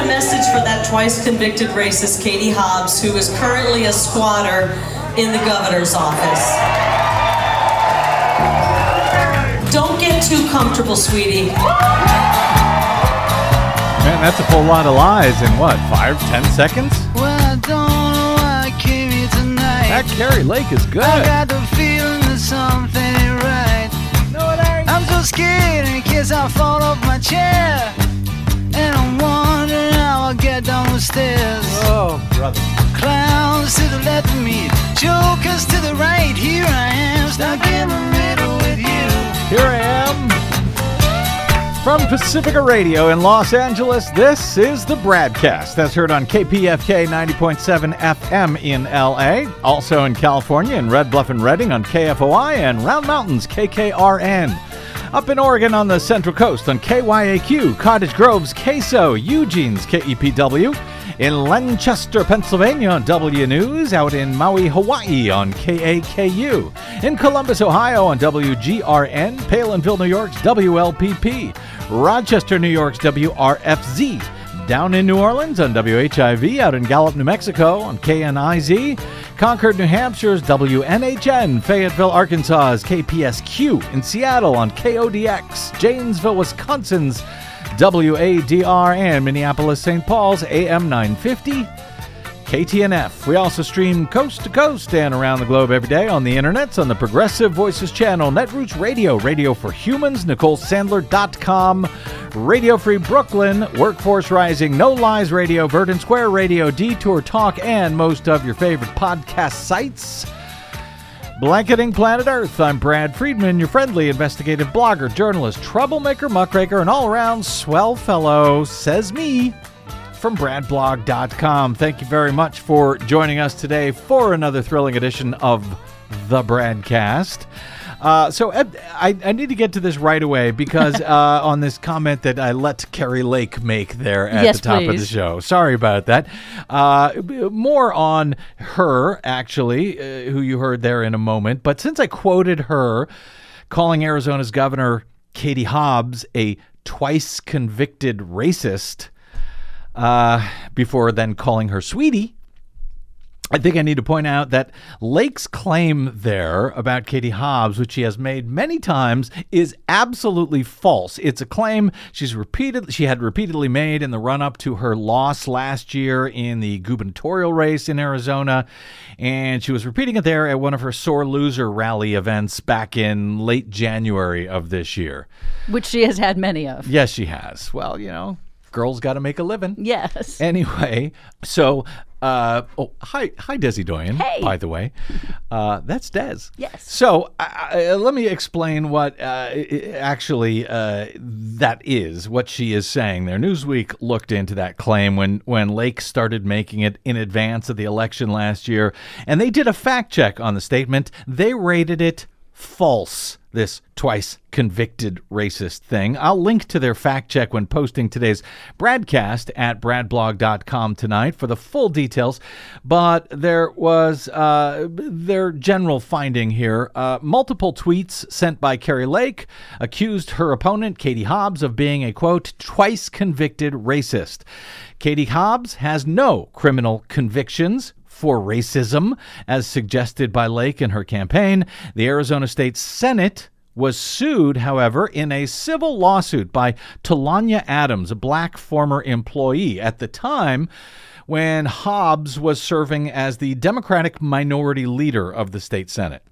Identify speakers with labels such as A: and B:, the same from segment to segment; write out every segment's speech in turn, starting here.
A: got a message for that twice convicted racist Katie Hobbs, who is currently a squatter in the governor's office. Don't get too comfortable, sweetie.
B: Man, that's a whole lot of lies in what, five, ten seconds?
C: Well, I don't know why I came here tonight.
B: That Kari Lake is good.
C: I got the feeling that something ain't right.
B: No, it ain't.
C: I'm so scared in case I fall off my chair. And I'm wondering how I'll get down the stairs.
B: Oh, brother.
C: Clowns to the left of me, jokers to the right. Here I am, stuck in the middle with you.
B: Here I am. From Pacifica Radio in Los Angeles, this is the Bradcast. That's heard on KPFK 90.7 FM in LA. Also in California in Red Bluff and Redding on KFOI and Round Mountains KKRN. Up in Oregon on the Central Coast on KYAQ, Cottage Grove's KSO, Eugene's KEPW. In Lancaster, Pennsylvania on W News, out in Maui, Hawaii on KAKU, in Columbus, Ohio on WGRN, Palenville, New York's WLPP, Rochester, New York's WRFZ, down in New Orleans on WHIV, out in Gallup, New Mexico on KNIZ, Concord, New Hampshire's WNHN, Fayetteville, Arkansas's KPSQ, in Seattle on KODX, Janesville, Wisconsin's WADR, and Minneapolis, St. Paul's AM 950. KTNF. We also stream coast to coast and around the globe every day on the internets on the Progressive Voices channel, Netroots Radio, Radio for Humans, NicoleSandler.com, Radio Free Brooklyn, Workforce Rising, No Lies Radio, Verdant Square Radio, Detour Talk, and most of your favorite podcast sites. Blanketing Planet Earth, I'm Brad Friedman, your friendly investigative blogger, journalist, troublemaker, muckraker, and all around swell fellow, says me from bradblog.com. Thank you very much for joining us today for another thrilling edition of the Bradcast. Uh, so Ed, I, I need to get to this right away because uh, on this comment that I let Kari Lake make there at
D: Yes,
B: the top of the show. Sorry about that. Uh, more on her, actually, uh, who you heard there in a moment. But since I quoted her calling Arizona's governor Katie Hobbs a twice convicted racist uh, before then calling her sweetie. I think I need to point out that Lake's claim there about Katie Hobbs, which she has made many times, is absolutely false. It's a claim she's repeated she had repeatedly made in the run up to her loss last year in the gubernatorial race in Arizona, and she was repeating it there at one of her sore loser rally events back in late January of this year.
D: which she has had many of.
B: Yes, she has. Well, you know, girls got to make a living.
D: Yes.
B: Anyway, so uh, oh hi hi Desi Doyen.
D: Hey.
B: by the way, uh, that's Des.
D: Yes.
B: So I, let me explain what uh, actually uh, that is. What she is saying there. Newsweek looked into that claim when when Lake started making it in advance of the election last year, and they did a fact check on the statement. They rated it false. This twice convicted racist thing. I'll link to their fact check when posting today's broadcast at bradblog.com tonight for the full details. But there was uh, their general finding here. Uh, multiple tweets sent by Kari Lake accused her opponent, Katie Hobbs, of being a quote, twice convicted racist. Katie Hobbs has no criminal convictions for racism, as suggested by Lake in her campaign. The Arizona State Senate was sued, however, in a civil lawsuit by Talonya Adams, a black former employee. At the time, when Hobbs was serving as the Democratic minority leader of the state Senate.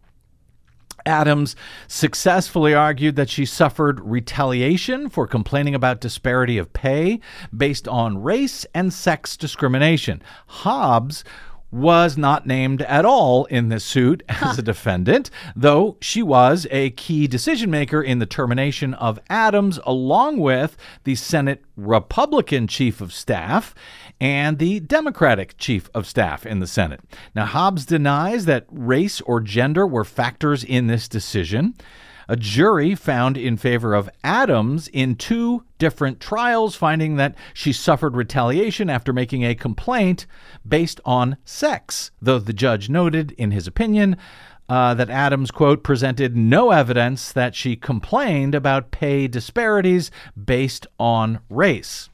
B: Adams successfully argued that she suffered retaliation for complaining about disparity of pay based on race and sex discrimination. Hobbs was not named at all in this suit as a defendant, though she was a key decision maker in the termination of Adams, along with the Senate Republican chief of staff and the Democratic chief of staff in the Senate. Now, Hobbs denies that race or gender were factors in this decision. A jury found in favor of Adams in two different trials, finding that she suffered retaliation after making a complaint based on sex, though the judge noted in his opinion uh, that Adams, quote, presented no evidence that she complained about pay disparities based on race.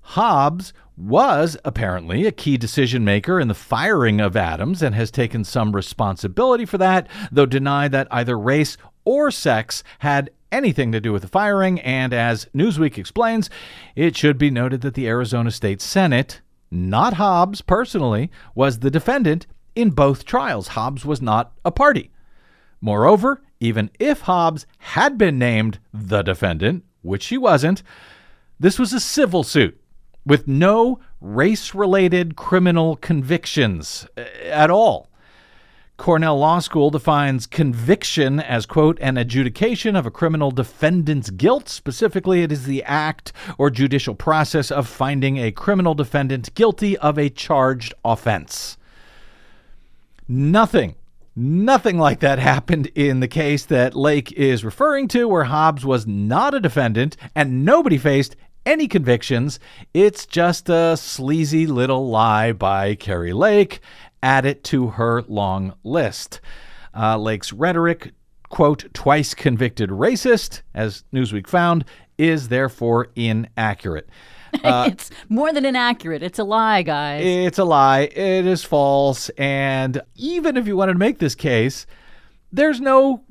B: Hobbs was apparently a key decision maker in the firing of Adams and has taken some responsibility for that, though denied that either race or sex had anything to do with the firing. And as Newsweek explains, it should be noted that the Arizona State Senate, not Hobbs personally, was the defendant in both trials. Hobbs was not a party. Moreover, even if Hobbs had been named the defendant, which she wasn't, this was a civil suit with no race related criminal convictions uh, at all. Cornell Law School defines conviction as, quote, an adjudication of a criminal defendant's guilt. Specifically, it is the act or judicial process of finding a criminal defendant guilty of a charged offense. Nothing, nothing like that happened in the case that Lake is referring to, where Hobbs was not a defendant and nobody faced any convictions. It's just a sleazy little lie by Kari Lake. Add it to her long list. Uh, Lake's rhetoric, quote, twice convicted racist, as Newsweek found, is therefore inaccurate.
D: Uh, it's more than inaccurate. It's a lie, guys.
B: It's a lie. It is false. And even if you wanted to make this case, there's no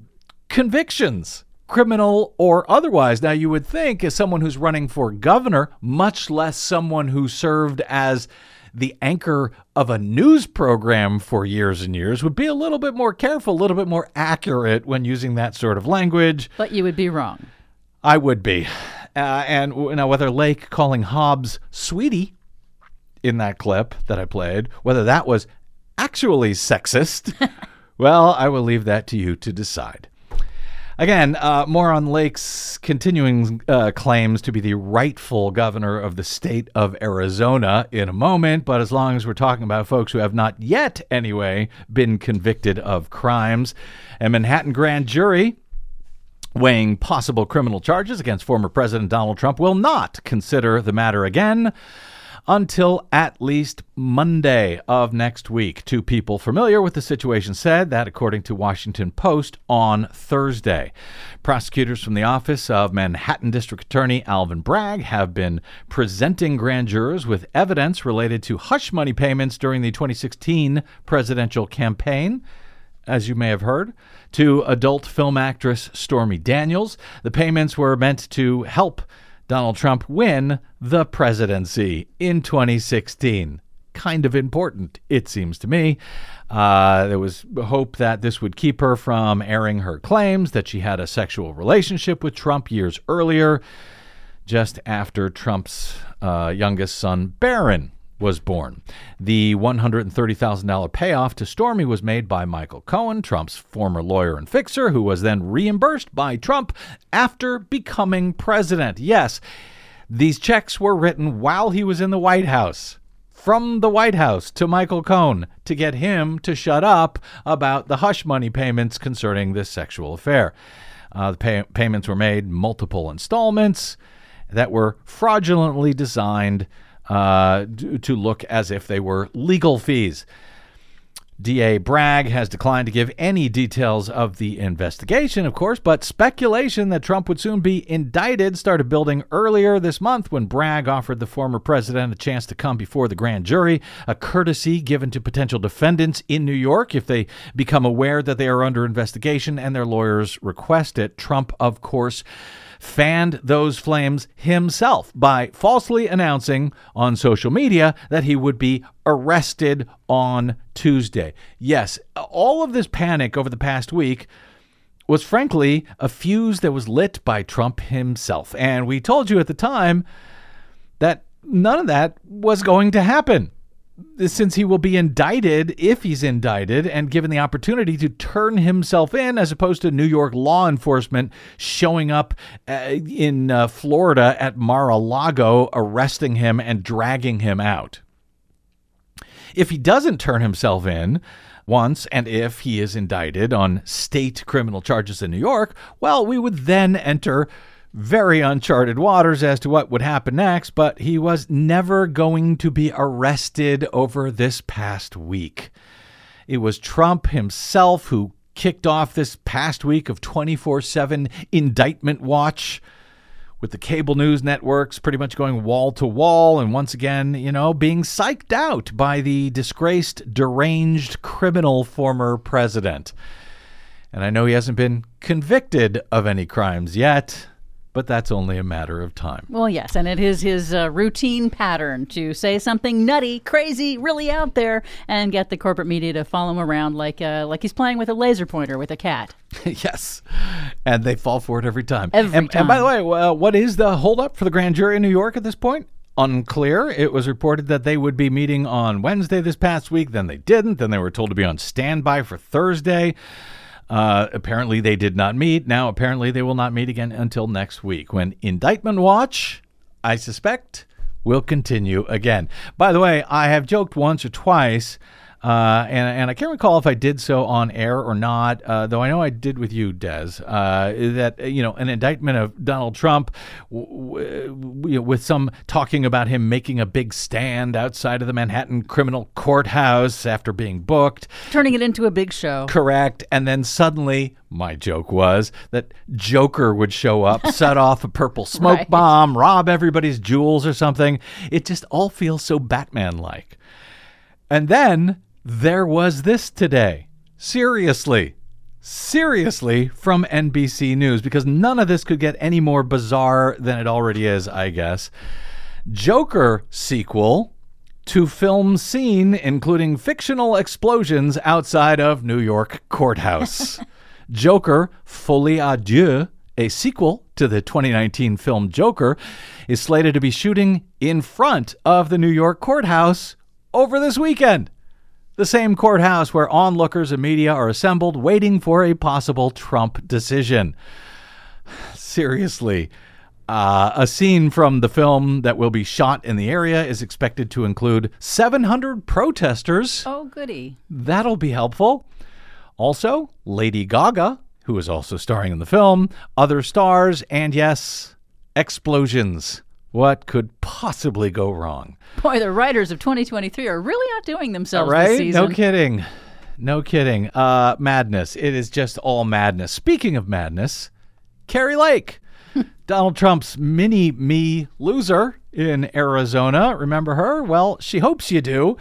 B: convictions criminal or otherwise. Now, you would think, as someone who's running for governor, much less someone who served as the anchor of a news program for years and years, would be a little bit more careful, a little bit more accurate when using that sort of language.
D: But you would be wrong.
B: I would be. Uh, and you know, whether Lake calling Hobbs sweetie in that clip that I played, whether that was actually sexist, well, I will leave that to you to decide. Again, uh, more on Lake's continuing uh, claims to be the rightful governor of the state of Arizona in a moment. But as long as we're talking about folks who have not yet, anyway, been convicted of crimes, a Manhattan grand jury weighing possible criminal charges against former President Donald Trump will not consider the matter again until at least Monday of next week. Two people familiar with the situation said that, according to Washington Post, on Thursday. Prosecutors from the office of Manhattan District Attorney Alvin Bragg have been presenting grand jurors with evidence related to hush money payments during the 2016 presidential campaign as you may have heard, to adult film actress Stormy Daniels. The payments were meant to help Donald Trump win the presidency in 2016. Kind of important, it seems to me. Uh, there was hope that this would keep her from airing her claims that she had a sexual relationship with Trump years earlier, just after Trump's uh, youngest son, Barron, was born. The $130,000 payoff to Stormy was made by Michael Cohen, Trump's former lawyer and fixer, who was then reimbursed by Trump after becoming president. Yes, these checks were written while he was in the White House. From the White House to Michael Cohen to get him to shut up about the hush money payments concerning this sexual affair. Uh, the pay- payments were made multiple installments that were fraudulently designed uh, to look as if they were legal fees. DA Bragg has declined to give any details of the investigation, of course, but speculation that Trump would soon be indicted started building earlier this month when Bragg offered the former president a chance to come before the grand jury, a courtesy given to potential defendants in New York if they become aware that they are under investigation and their lawyers request it. Trump, of course, fanned those flames himself by falsely announcing on social media that he would be arrested on Tuesday. Yes, all of this panic over the past week was frankly a fuse that was lit by Trump himself. And we told you at the time that none of that was going to happen since he will be indicted if he's indicted and given the opportunity to turn himself in as opposed to New York law enforcement showing up uh, in uh, Florida at Mar-a-Lago arresting him and dragging him out. If he doesn't turn himself in once and if he is indicted on state criminal charges in New York, well, we would then enter very uncharted waters as to what would happen next, but he was never going to be arrested over this past week. It was Trump himself who kicked off this past week of 24 7 indictment watch with the cable news networks pretty much going wall to wall, and once again, you know, being psyched out by the disgraced, deranged, criminal former president. And I know he hasn't been convicted of any crimes yet, but that's only a matter of time.
D: Well, yes, and it is his uh, routine pattern to say something nutty, crazy, really out there, and get the corporate media to follow him around like uh, like he's playing with a laser pointer with a cat.
B: yes, and they fall for it every time.
D: Every
B: and, and by the way, uh, what is the holdup for the grand jury in New York at this point? Unclear. It was reported that they would be meeting on Wednesday this past week. Then they didn't. Then they were told to be on standby for Thursday. Uh, apparently, they did not meet. Now, apparently, they will not meet again until next week when Indictment Watch, I suspect, will continue again. By the way, I have joked once or twice, uh, and, and I can't recall if I did so on air or not, uh, though I know I did with you, Des, uh, that, you know, an indictment of Donald Trump w- w- with some talking about him making a big stand outside of the Manhattan criminal courthouse after being booked.
D: Turning it into a big show.
B: Correct. And then suddenly, my joke was that Joker would show up, set off a purple smoke
D: Right.
B: bomb, rob everybody's jewels or something. It just all feels so Batman like. And then there was this today. Seriously. Seriously, from NBC News, because none of this could get any more bizarre than it already is, I guess. Joker sequel to film scene including fictional explosions outside of New York courthouse. Joker Folie à a sequel to the 2019 film Joker, is slated to be shooting in front of the New York courthouse over this weekend. The same courthouse where onlookers and media are assembled waiting for a possible Trump decision. Seriously. Uh, a scene from the film that will be shot in the area is expected to include 700 protesters.
D: Oh, goody.
B: That'll be helpful. Also, Lady Gaga, who is also starring in the film, other stars, and yes, explosions. What could possibly go wrong?
D: Boy, the writers of 2023 are really outdoing themselves this
B: right?
D: season.
B: No kidding. No kidding. Uh, madness. It is just all madness. Speaking of madness, Kari Lake, Donald Trump's mini me loser in Arizona. Remember her? Well, she hopes you do.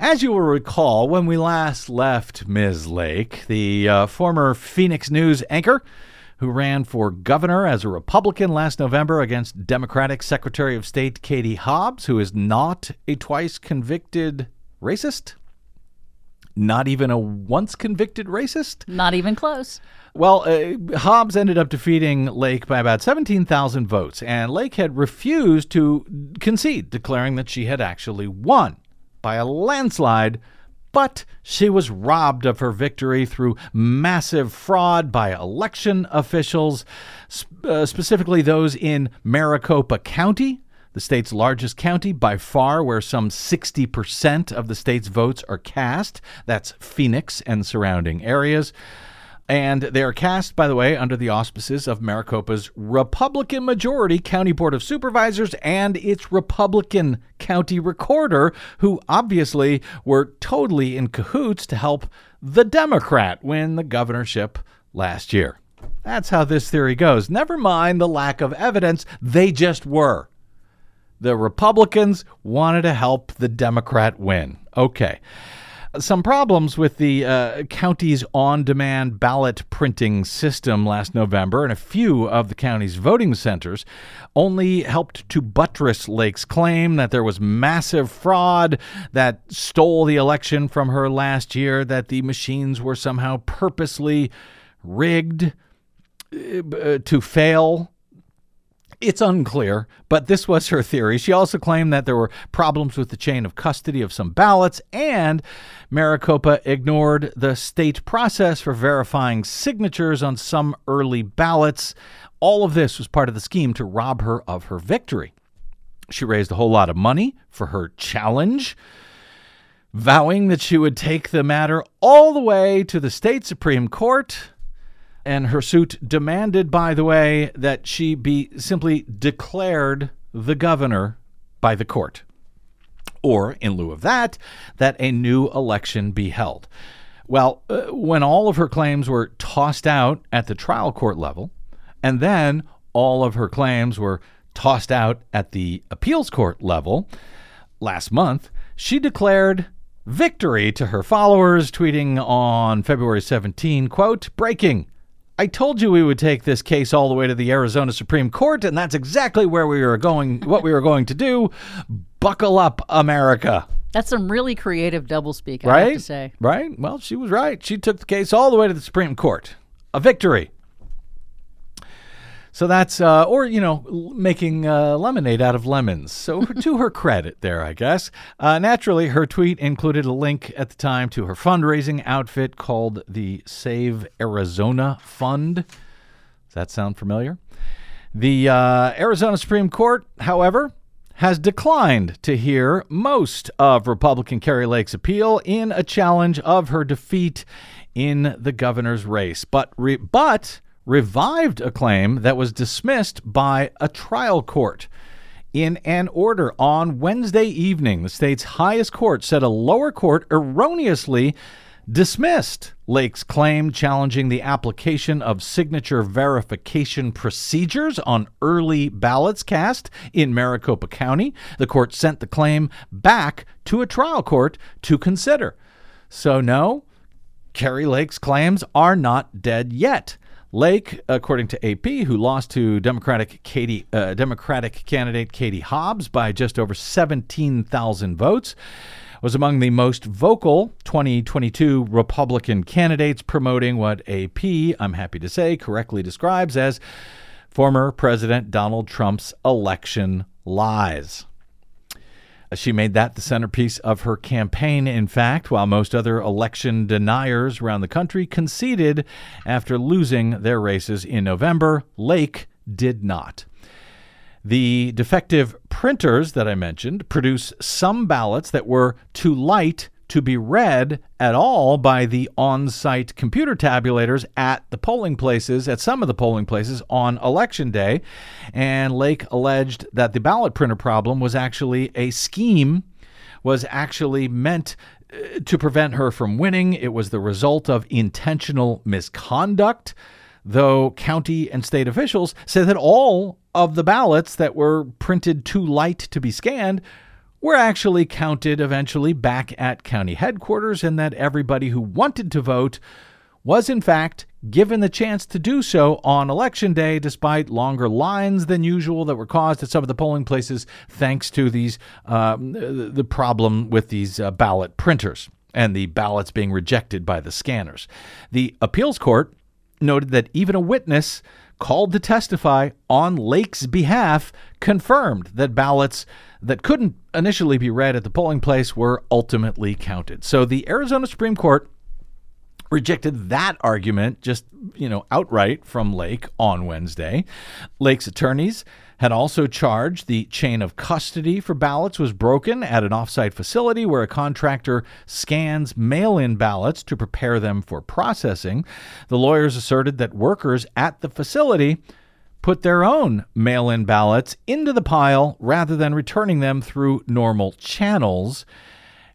B: As you will recall, when we last left Ms. Lake, the uh, former Phoenix News anchor who ran for governor as a Republican last November against Democratic Secretary of State Katie Hobbs, who is not a twice convicted racist, not even a once convicted racist.
D: Not even close.
B: Well, uh, Hobbs ended up defeating Lake by about 17,000 votes, and Lake had refused to concede, declaring that she had actually won by a landslide. But she was robbed of her victory through massive fraud by election officials, uh, specifically those in Maricopa County, the state's largest county by far, where some 60% of the state's votes are cast. That's Phoenix and surrounding areas. And they are cast, by the way, under the auspices of Maricopa's Republican majority County Board of Supervisors and its Republican county recorder, who obviously were totally in cahoots to help the Democrat win the governorship last year. That's how this theory goes. Never mind the lack of evidence, they just were. The Republicans wanted to help the Democrat win. Okay. Some problems with the uh, county's on demand ballot printing system last November and a few of the county's voting centers only helped to buttress Lake's claim that there was massive fraud that stole the election from her last year, that the machines were somehow purposely rigged uh, to fail it's unclear, but this was her theory. She also claimed that there were problems with the chain of custody of some ballots, and Maricopa ignored the state process for verifying signatures on some early ballots. All of this was part of the scheme to rob her of her victory. She raised a whole lot of money for her challenge, vowing that she would take the matter all the way to the state Supreme Court and her suit demanded, by the way, that she be simply declared the governor by the court. Or, in lieu of that, that a new election be held. Well, uh, when all of her claims were tossed out at the trial court level, and then all of her claims were tossed out at the appeals court level last month, she declared victory to her followers, tweeting on February 17, quote, breaking. I told you we would take this case all the way to the Arizona Supreme Court, and that's exactly where we were going, what we were going to do. Buckle up, America.
D: That's some really creative doublespeak, I
B: Right?
D: have to say.
B: Right? Well, she was right. She took the case all the way to the Supreme Court. A victory. So that's, uh, or, you know, making uh, lemonade out of lemons. So to her credit there, I guess. Uh, naturally, her tweet included a link at the time to her fundraising outfit called the Save Arizona Fund. Does that sound familiar? The uh, Arizona Supreme Court, however, has declined to hear most of Republican Carrie Lake's appeal in a challenge of her defeat in the governor's race, but re- but revived a claim that was dismissed by a trial court. In an order on Wednesday evening, the state's highest court said a lower court erroneously dismissed Lake's claim challenging the application of signature verification procedures on early ballots cast in Maricopa County. The court sent the claim back to a trial court to consider. So, no, Kari Lake's claims are not dead yet. Lake, according to AP, who lost to Democratic Katie, uh, Democratic candidate Katie Hobbs by just over 17,000 votes, was among the most vocal 2022 Republican candidates promoting what AP, I'm happy to say, correctly describes as former President Donald Trump's election lies. Uh, she made that the centerpiece of her campaign, in fact, while most other election deniers around the country conceded after losing their races in November. Lake did not. The defective printers that I mentioned produce some ballots that were too light to be read at all by the on site computer tabulators at the polling places, at some of the polling places on election day. And Lake alleged that the ballot printer problem was actually a scheme, was actually meant uh, to prevent her from winning. It was the result of intentional misconduct though county and state officials said that all of the ballots that were printed too light to be scanned were actually counted eventually back at county headquarters and that everybody who wanted to vote was in fact given the chance to do so on election day despite longer lines than usual that were caused at some of the polling places thanks to these the the problem with these uh, ballot printers and the ballots being rejected by the scanners. The appeals court noted that even a witness called to testify on Lake's behalf confirmed that ballots that couldn't initially be read at the polling place were ultimately counted. So the Arizona Supreme Court rejected that argument just, you know, outright from Lake on Wednesday. Lake's attorneys had also charged the chain of custody for ballots was broken at an offsite facility where a contractor scans mail in ballots to prepare them for processing. The lawyers asserted that workers at the facility put their own mail in ballots into the pile rather than returning them through normal channels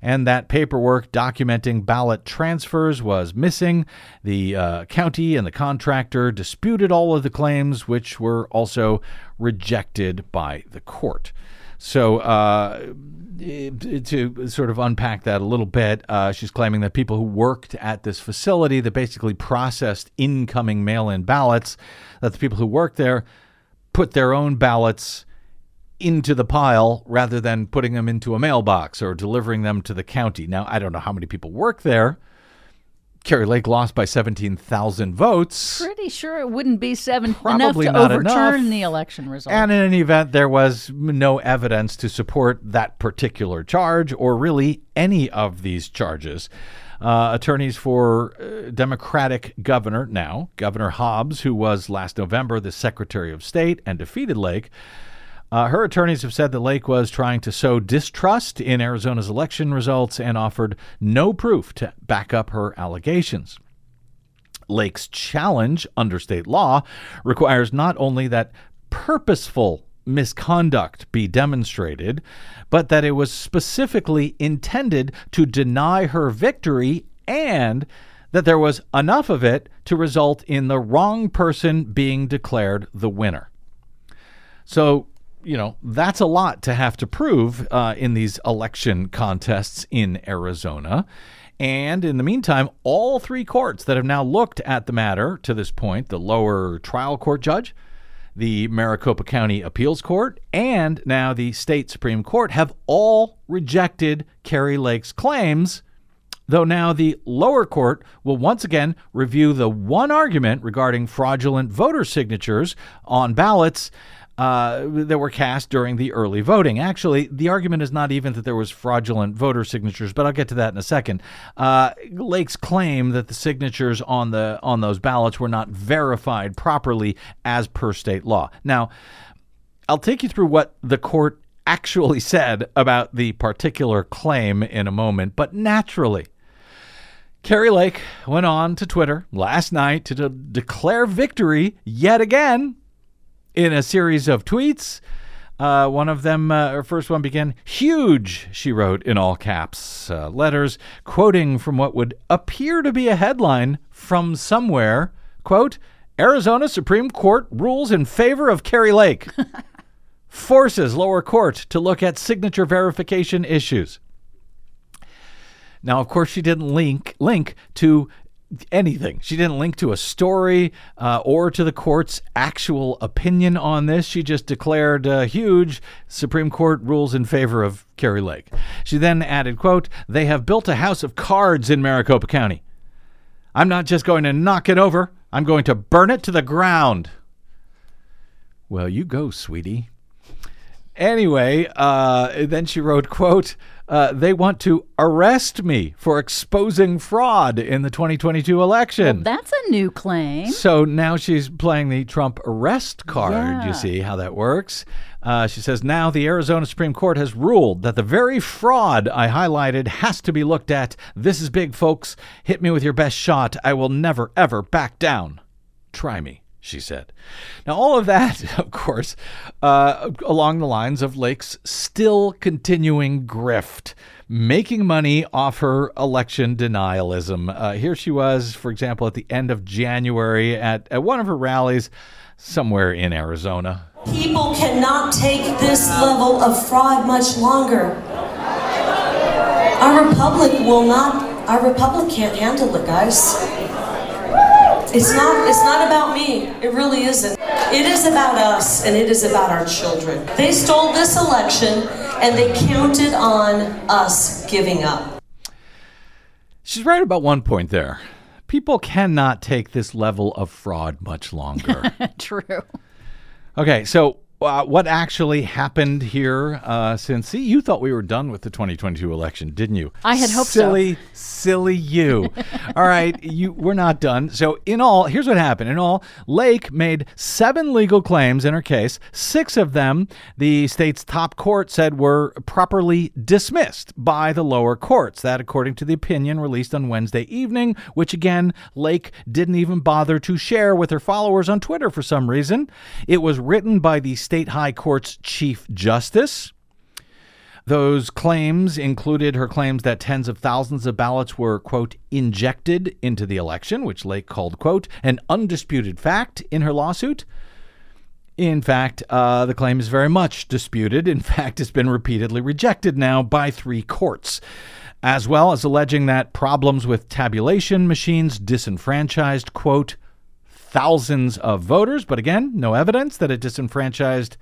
B: and that paperwork documenting ballot transfers was missing. The uh, county and the contractor disputed all of the claims, which were also rejected by the court. So, uh, to sort of unpack that a little bit, uh, she's claiming that people who worked at this facility that basically processed incoming mail in ballots, that the people who worked there put their own ballots into the pile rather than putting them into a mailbox or delivering them to the county. Now, I don't know how many people work there. Kari Lake lost by 17,000 votes.
D: Pretty sure it wouldn't be seven
B: Probably
D: enough to
B: not
D: overturn
B: enough.
D: the election result.
B: And in any event, there was no evidence to support that particular charge or really any of these charges. Uh, attorneys for uh, Democratic governor, now Governor Hobbs, who was last November the Secretary of State and defeated Lake, uh, her attorneys have said that Lake was trying to sow distrust in Arizona's election results and offered no proof to back up her allegations. Lake's challenge under state law requires not only that purposeful misconduct be demonstrated, but that it was specifically intended to deny her victory and that there was enough of it to result in the wrong person being declared the winner. So, you know, that's a lot to have to prove uh, in these election contests in Arizona. And in the meantime, all three courts that have now looked at the matter to this point the lower trial court judge, the Maricopa County Appeals Court, and now the state Supreme Court have all rejected Kari Lake's claims. Though now the lower court will once again review the one argument regarding fraudulent voter signatures on ballots uh, that were cast during the early voting. Actually, the argument is not even that there was fraudulent voter signatures, but I'll get to that in a second. Uh, Lake's claim that the signatures on the on those ballots were not verified properly as per state law. Now, I'll take you through what the court actually said about the particular claim in a moment, but naturally. Kari Lake went on to Twitter last night to de- declare victory yet again in a series of tweets. Uh, one of them, uh, her first one began, huge, she wrote in all caps uh, letters, quoting from what would appear to be a headline from somewhere. Quote, Arizona Supreme Court rules in favor of Kari Lake. Forces lower court to look at signature verification issues. Now, of course, she didn't link link to anything. She didn't link to a story uh, or to the court's actual opinion on this. She just declared uh, huge Supreme Court rules in favor of Kari Lake. She then added, quote, they have built a house of cards in Maricopa County. I'm not just going to knock it over. I'm going to burn it to the ground. Well, you go, sweetie. Anyway, uh, then she wrote, quote, uh, they want to arrest me for exposing fraud in the 2022 election.
D: That's a new claim.
B: So now she's playing the Trump arrest card.
D: Yeah.
B: You see how that works? Uh, she says now the Arizona Supreme Court has ruled that the very fraud I highlighted has to be looked at. This is big, folks. Hit me with your best shot. I will never, ever back down. Try me. She said. Now, all of that, of course, uh, along the lines of Lake's still continuing grift, making money off her election denialism. Uh, here she was, for example, at the end of January at, at one of her rallies somewhere in Arizona.
A: People cannot take this level of fraud much longer. Our republic will not, our republic can't handle it, guys. It's not, it's not about me. It really isn't. It is about us and it is about our children. They stole this election and they counted on us giving up.
B: She's right about one point there. People cannot take this level of fraud much longer.
D: True.
B: Okay, so uh, what actually happened here? Uh, since see, you thought we were done with the 2022 election, didn't you?
D: I had hoped so.
B: silly, Silly you. all right, you we're not done. So in all, here's what happened. In all, Lake made seven legal claims in her case. Six of them, the state's top court said were properly dismissed by the lower courts. That, according to the opinion released on Wednesday evening, which again Lake didn't even bother to share with her followers on Twitter for some reason. It was written by the state high court's chief justice. Those claims included her claims that tens of thousands of ballots were, quote, injected into the election, which Lake called, quote, an undisputed fact in her lawsuit. In fact, uh, the claim is very much disputed. In fact, it's been repeatedly rejected now by three courts, as well as alleging that problems with tabulation machines disenfranchised, quote, thousands of voters. But again, no evidence that it disenfranchised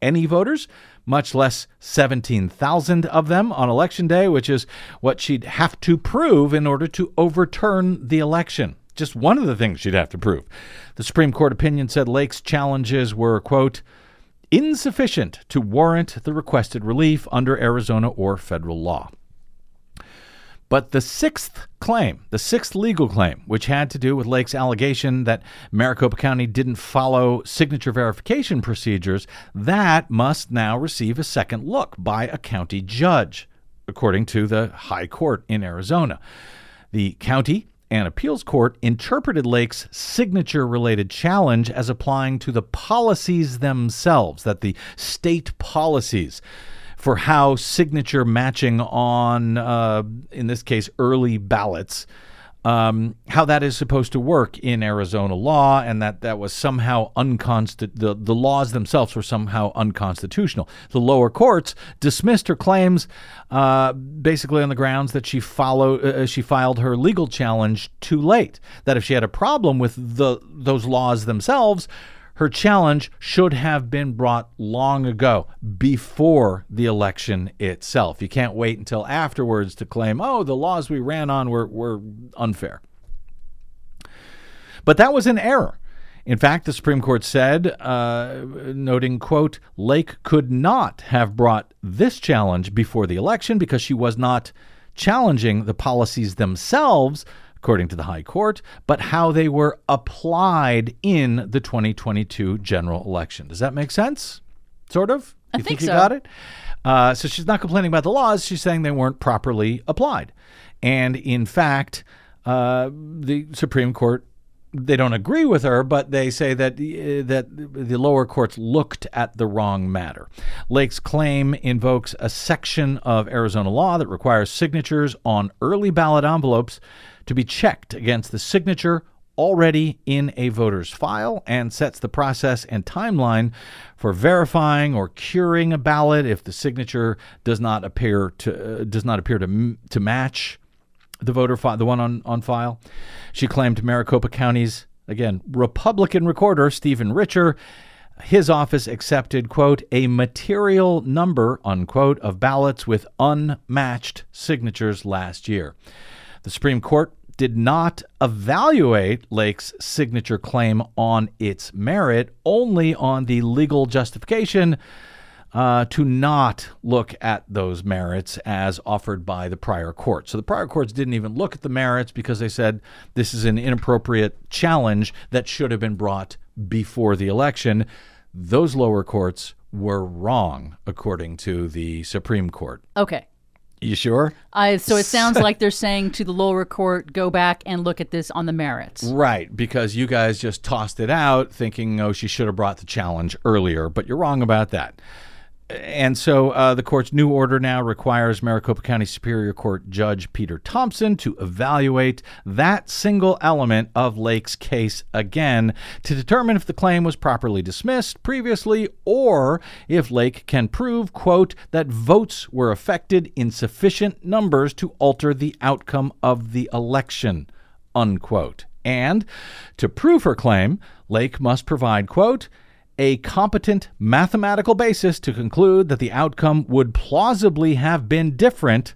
B: any voters, much less 17,000 of them on election day, which is what she'd have to prove in order to overturn the election. Just one of the things she'd have to prove. The Supreme Court opinion said Lake's challenges were, quote, insufficient to warrant the requested relief under Arizona or federal law. But the sixth claim, the sixth legal claim, which had to do with Lake's allegation that Maricopa County didn't follow signature verification procedures, that must now receive a second look by a county judge, according to the High Court in Arizona. The county and appeals court interpreted Lake's signature related challenge as applying to the policies themselves, that the state policies for how signature matching on, uh, in this case, early ballots um, how that is supposed to work in Arizona law, and that that was somehow unconsti- the the laws themselves were somehow unconstitutional. The lower courts dismissed her claims, uh, basically on the grounds that she followed uh, she filed her legal challenge too late. That if she had a problem with the those laws themselves. Her challenge should have been brought long ago, before the election itself. You can't wait until afterwards to claim, oh, the laws we ran on were, were unfair. But that was an error. In fact, the Supreme Court said, uh, noting, quote, Lake could not have brought this challenge before the election because she was not challenging the policies themselves, according to the High Court, but how they were applied in the 2022 general election. Does that make sense? Sort of?
D: I
B: you
D: think
B: you
D: so.
B: got it? Uh, so she's not complaining about the laws. She's saying they weren't properly applied. And in fact, uh, the Supreme Court they don't agree with her, but they say that uh, that the lower courts looked at the wrong matter. Lake's claim invokes a section of Arizona law that requires signatures on early ballot envelopes to be checked against the signature already in a voter's file and sets the process and timeline for verifying or curing a ballot if the signature does not appear to uh, does not appear to to match the voter file, the one on, on file. She claimed Maricopa County's, again, Republican recorder, Stephen Richer, his office accepted, quote, a material number, unquote, of ballots with unmatched signatures last year. The Supreme Court did not evaluate Lake's signature claim on its merit, only on the legal justification uh, to not look at those merits as offered by the prior court. So the prior courts didn't even look at the merits because they said this is an inappropriate challenge that should have been brought before the election. Those lower courts were wrong, according to the Supreme Court.
D: Okay.
B: You sure?
D: I, so it sounds like they're saying to the lower court, go back and look at this on the merits.
B: Right, because you guys just tossed it out thinking, oh, she should have brought the challenge earlier, but you're wrong about that. And so uh, the court's new order now requires Maricopa County Superior Court Judge Peter Thompson to evaluate that single element of Lake's case again to determine if the claim was properly dismissed previously or if Lake can prove, quote, that votes were affected in sufficient numbers to alter the outcome of the election, unquote. And to prove her claim, Lake must provide, quote, a competent mathematical basis to conclude that the outcome would plausibly have been different,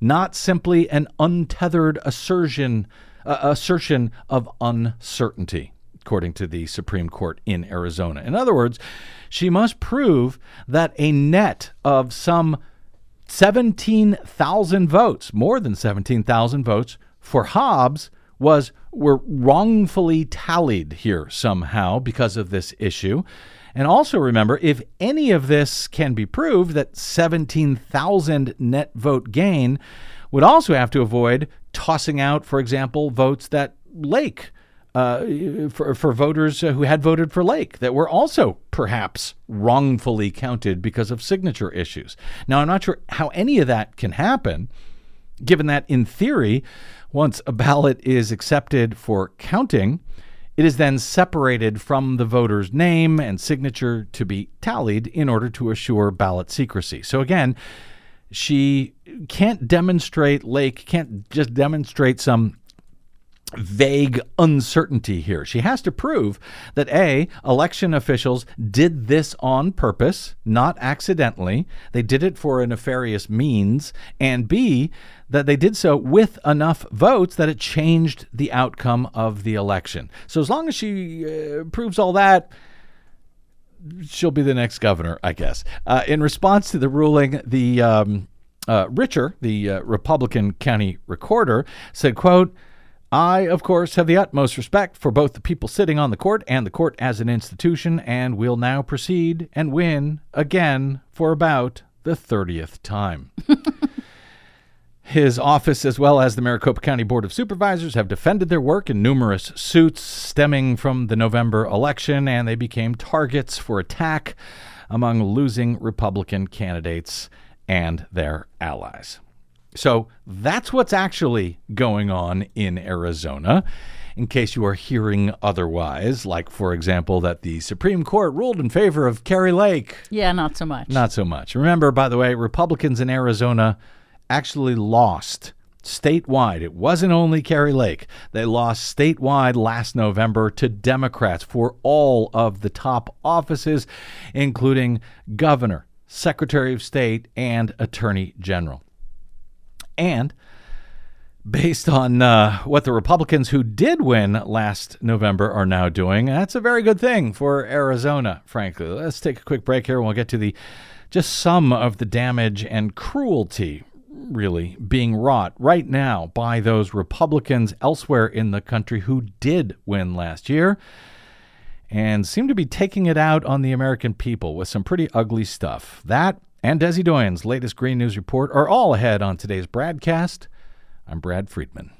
B: not simply an untethered assertion, uh, assertion of uncertainty, according to the Supreme Court in Arizona. In other words, she must prove that a net of some 17,000 votes, more than 17,000 votes for Hobbs was were wrongfully tallied here somehow because of this issue. And also remember, if any of this can be proved, that 17,000 net vote gain would also have to avoid tossing out, for example, votes that Lake uh, for, for voters who had voted for Lake that were also perhaps wrongfully counted because of signature issues. Now, I'm not sure how any of that can happen, given that in theory, once a ballot is accepted for counting, it is then separated from the voter's name and signature to be tallied in order to assure ballot secrecy. So again, she can't demonstrate, Lake can't just demonstrate some vague uncertainty here. She has to prove that A, election officials did this on purpose, not accidentally. They did it for a nefarious means. And B, that they did so with enough votes that it changed the outcome of the election. So as long as she uh, proves all that, she'll be the next governor, I guess. Uh, in response to the ruling, the um, uh, Richer, the uh, Republican county recorder, said, quote, I, of course, have the utmost respect for both the people sitting on the court and the court as an institution, and will now proceed and win again for about the 30th time. His office, as well as the Maricopa County Board of Supervisors, have defended their work in numerous suits stemming from the November election, and they became targets for attack among losing Republican candidates and their allies. So that's what's actually going on in Arizona. In case you are hearing otherwise, like, for example, that the Supreme Court ruled in favor of Kari Lake.
D: Yeah, not so much.
B: Not so much. Remember, by the way, Republicans in Arizona actually lost statewide. It wasn't only Kari Lake. They lost statewide last November to Democrats for all of the top offices, including governor, secretary of state, and attorney general. And based on uh, what the Republicans who did win last November are now doing, that's a very good thing for Arizona, frankly. Let's take a quick break here and we'll get to the just some of the damage and cruelty really being wrought right now by those Republicans elsewhere in the country who did win last year and seem to be taking it out on the American people with some pretty ugly stuff. That and Desi Doyen's latest Green News report are all ahead on today's broadcast. I'm Brad Friedman.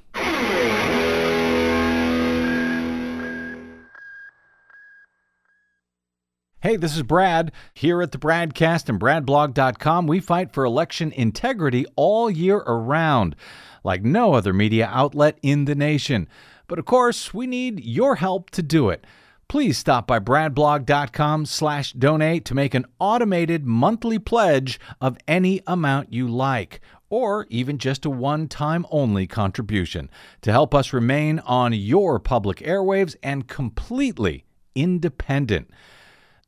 B: Hey, this is Brad. Here at the Bradcast and BradBlog.com, we fight for election integrity all year around, like no other media outlet in the nation. But of course, we need your help to do it. Please stop by bradblog.com slash donate to make an automated monthly pledge of any amount you like, or even just a one-time only contribution to help us remain on your public airwaves and completely independent.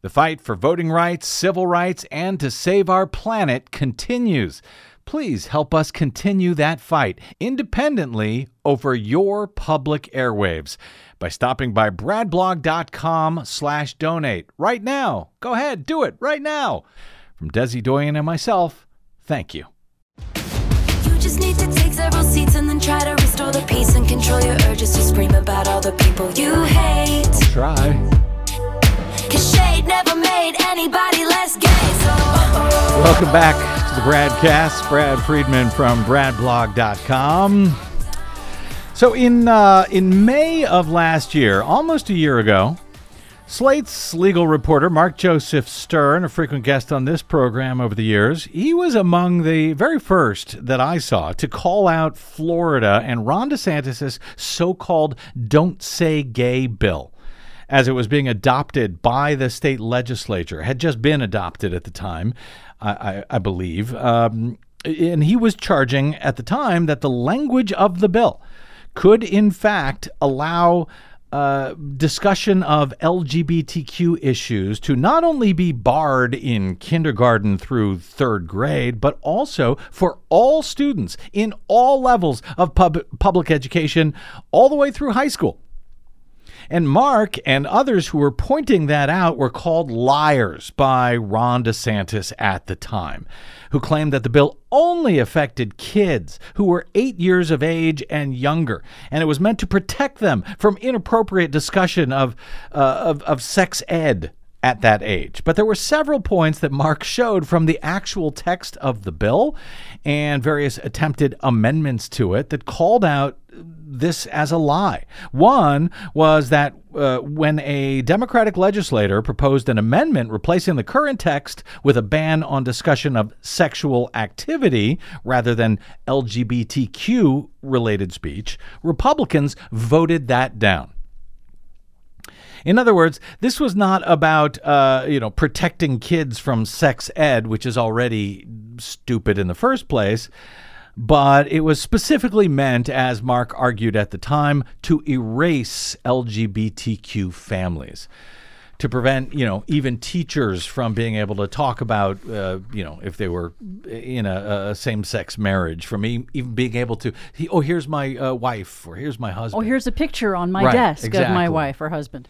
B: The fight for voting rights, civil rights, and to save our planet continues. Please help us continue that fight independently over your public airwaves by stopping by bradblog.com slash donate right now. Go ahead, do it right now. From Desi Doyen and myself, thank you.
E: You just need to take several seats and then try to restore the peace and control your urges to scream about all the people you hate.
B: Try.
E: Cause shade never made anybody less gay. So, oh, oh, oh.
B: Welcome back to the Bradcast. Brad Friedman from BradBlog.com. So in uh, in May of last year, almost a year ago, Slate's legal reporter Mark Joseph Stern, a frequent guest on this program over the years, he was among the very first that I saw to call out Florida and Ron DeSantis' so-called "Don't Say Gay" bill as it was being adopted by the state legislature, had just been adopted at the time, I, I, I believe. Um, and he was charging at the time that the language of the bill could, in fact, allow uh, discussion of LGBTQ issues to not only be barred in kindergarten through third grade, but also for all students in all levels of pub- public education, all the way through high school. And Mark and others who were pointing that out were called liars by Ron DeSantis at the time, who claimed that the bill only affected kids who were eight years of age and younger, and it was meant to protect them from inappropriate discussion of, uh, of, of sex ed at that age. But there were several points that Mark showed from the actual text of the bill and various attempted amendments to it that called out this as a lie. One was that uh, when a Democratic legislator proposed an amendment replacing the current text with a ban on discussion of sexual activity rather than LGBTQ related speech, Republicans voted that down. In other words, this was not about uh, you know protecting kids from sex ed, which is already stupid in the first place but it was specifically meant, as Mark argued at the time, to erase LGBTQ families. To prevent, you know, even teachers from being able to talk about, uh, you know, if they were in a, a same-sex marriage, from even being able to, he, oh, here's my uh, wife, or here's my husband.
D: Oh, here's a picture on my
B: Right,
D: desk of my wife or husband.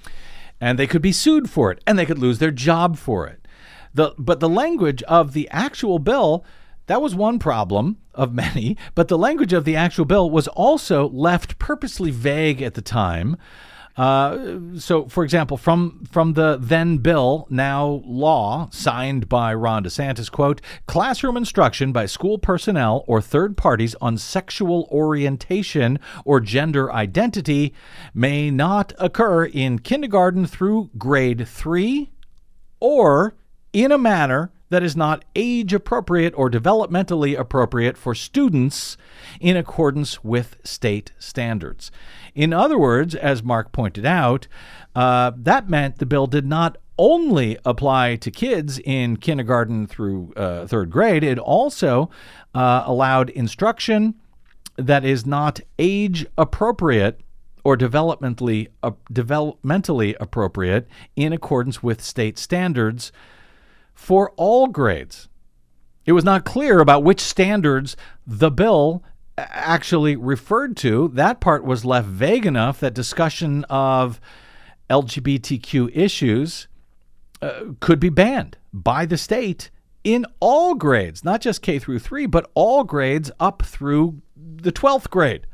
B: and they could be sued for it and they could lose their job for it. The but the language of the actual bill that was one problem of many, but the language of the actual bill was also left purposely vague at the time. Uh, so, for example, from from the then bill, now law, signed by Ron DeSantis, quote, classroom instruction by school personnel or third parties on sexual orientation or gender identity may not occur in kindergarten through grade three or in a manner that is not age appropriate or developmentally appropriate for students in accordance with state standards. In other words, as Mark pointed out, uh, that meant the bill did not only apply to kids in kindergarten through uh, third grade, it also uh, allowed instruction that is not age appropriate or developmentally uh, developmentally appropriate in accordance with state standards for all grades. It was not clear about which standards the bill actually referred to. That part was left vague enough that discussion of LGBTQ issues uh, could be banned by the state in all grades, not just K through 3, but all grades up through the 12th grade.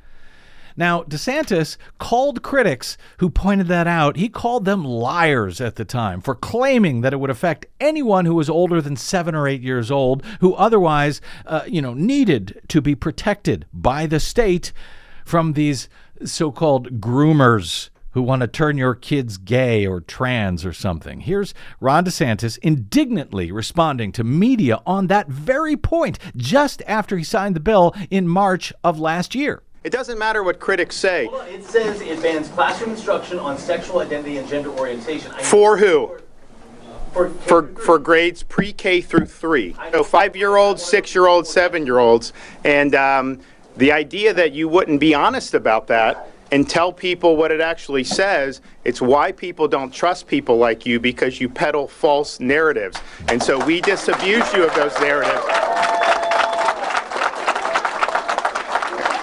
B: Now, DeSantis called critics who pointed that out, he called them liars at the time for claiming that it would affect anyone who was older than seven or eight years old who otherwise, uh, you know, needed to be protected by the state from these so called groomers who want to turn your kids gay or trans or something. Here's Ron DeSantis indignantly responding to media on that very point just after he signed the bill in March of last year.
F: It doesn't matter what critics say.
G: On, It says it bans classroom instruction on sexual identity and gender orientation. I-
F: For who?
G: For,
F: For, for grades pre-K through three. So five-year-olds, six-year-olds, seven-year-olds. And um, the idea that you wouldn't be honest about that and tell people what it actually says, it's why people don't trust people like you because you peddle false narratives. And so we disabuse you of those narratives.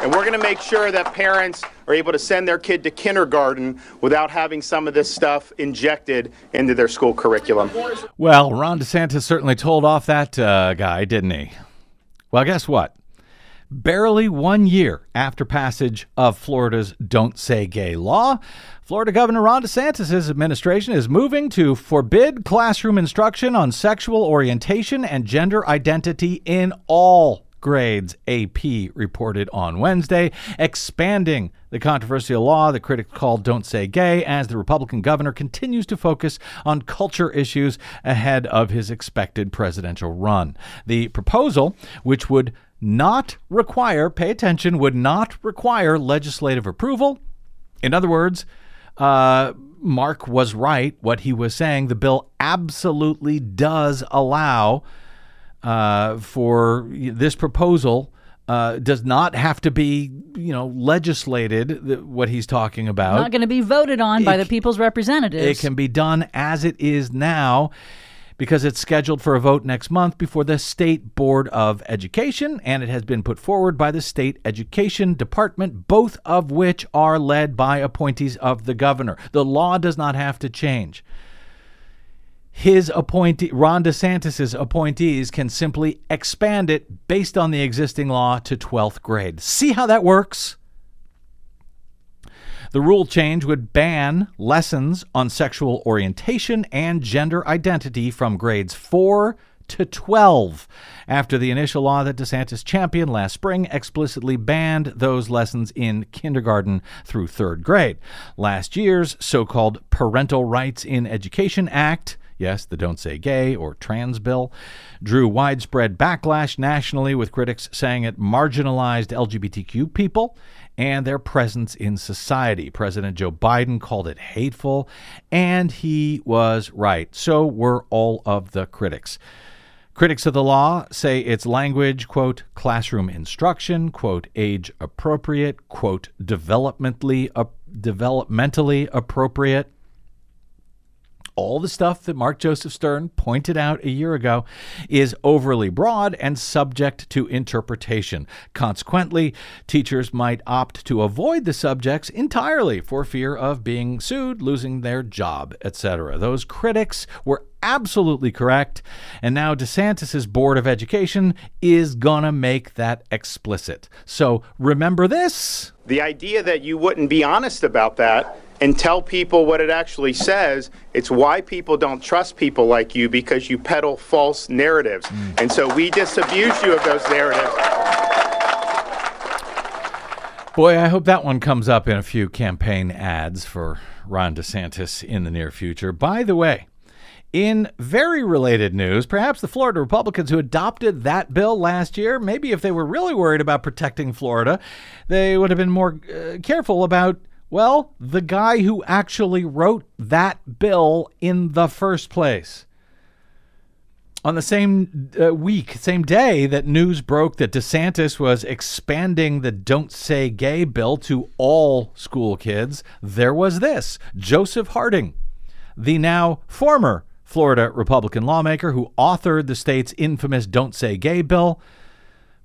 F: And we're going to make sure that parents are able to send their kid to kindergarten without having some of this stuff injected into their school curriculum.
B: Well, Ron DeSantis certainly told off that uh, guy, didn't he? Well, guess what? Barely one year after passage of Florida's Don't Say Gay law, Florida Governor Ron DeSantis' administration is moving to forbid classroom instruction on sexual orientation and gender identity in all grades, AP reported on Wednesday, expanding the controversial law the critics called Don't Say Gay as the Republican governor continues to focus on culture issues ahead of his expected presidential run. The proposal, which would not require, pay attention, would not require legislative approval. In other words, uh, Mark was right. What he was saying, the bill absolutely does allow uh, for this proposal. Uh, does not have to be, you know, legislated. th- What he's talking about.
D: Not going to be voted on by
B: It
D: the people's representatives.
B: It can be done as it is now because it's scheduled for a vote next month before the State Board of Education, and it has been put forward by the State Education Department, both of which are led by appointees of the governor. The law does not have to change. His appointee, Ron DeSantis' appointees, can simply expand it based on the existing law to 12th grade. See how that works? The rule change would ban lessons on sexual orientation and gender identity from grades 4 to 12 after the initial law that DeSantis championed last spring explicitly banned those lessons in kindergarten through 3rd grade. Last year's so-called Parental Rights in Education Act Yes, the Don't Say Gay or Trans bill drew widespread backlash nationally, with critics saying it marginalized LGBTQ people and their presence in society. President Joe Biden called it hateful, and he was right. So were all of the critics. Critics of the law say its language, quote, classroom instruction, quote, age appropriate, quote, developmentally, uh, developmentally appropriate, all the stuff that Mark Joseph Stern pointed out a year ago is overly broad and subject to interpretation. Consequently, teachers might opt to avoid the subjects entirely for fear of being sued, losing their job, etc. Those critics were absolutely correct, and now DeSantis's Board of Education is to make that explicit. So remember this.
F: The idea that you wouldn't be honest about that and tell people what it actually says, it's why people don't trust people like you because you peddle false narratives. And so we disabuse you of those narratives.
B: Boy, I hope that one comes up in a few campaign ads for Ron DeSantis in the near future. By the way, In very related news, perhaps the Florida Republicans who adopted that bill last year, maybe if they were really worried about protecting Florida, they would have been more uh, careful about, well, the guy who actually wrote that bill in the first place. On the same uh, week, same day that news broke that DeSantis was expanding the Don't Say Gay bill to all school kids, there was this Joseph Harding, the now former Florida Republican lawmaker who authored the state's infamous Don't Say Gay bill,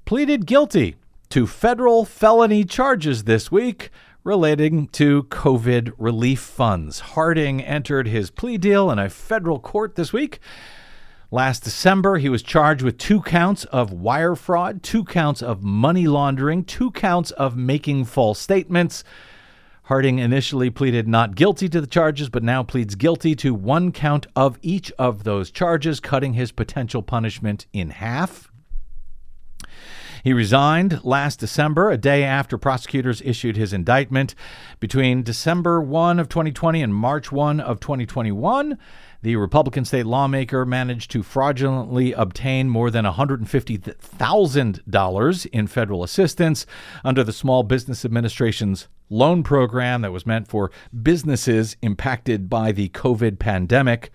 B: pleaded guilty to federal felony charges this week relating to COVID relief funds. Harding entered his plea deal in a federal court this week. Last December, he was charged with two counts of wire fraud, two counts of money laundering, two counts of making false statements. Harding initially pleaded not guilty to the charges, but now pleads guilty to one count of each of those charges, cutting his potential punishment in half. He resigned last December, a day after prosecutors issued his indictment. Between December 1 of 2020 and March 1 of 2021, the Republican state lawmaker managed to fraudulently obtain more than $150,000 in federal assistance under the Small Business Administration's loan program that was meant for businesses impacted by the COVID pandemic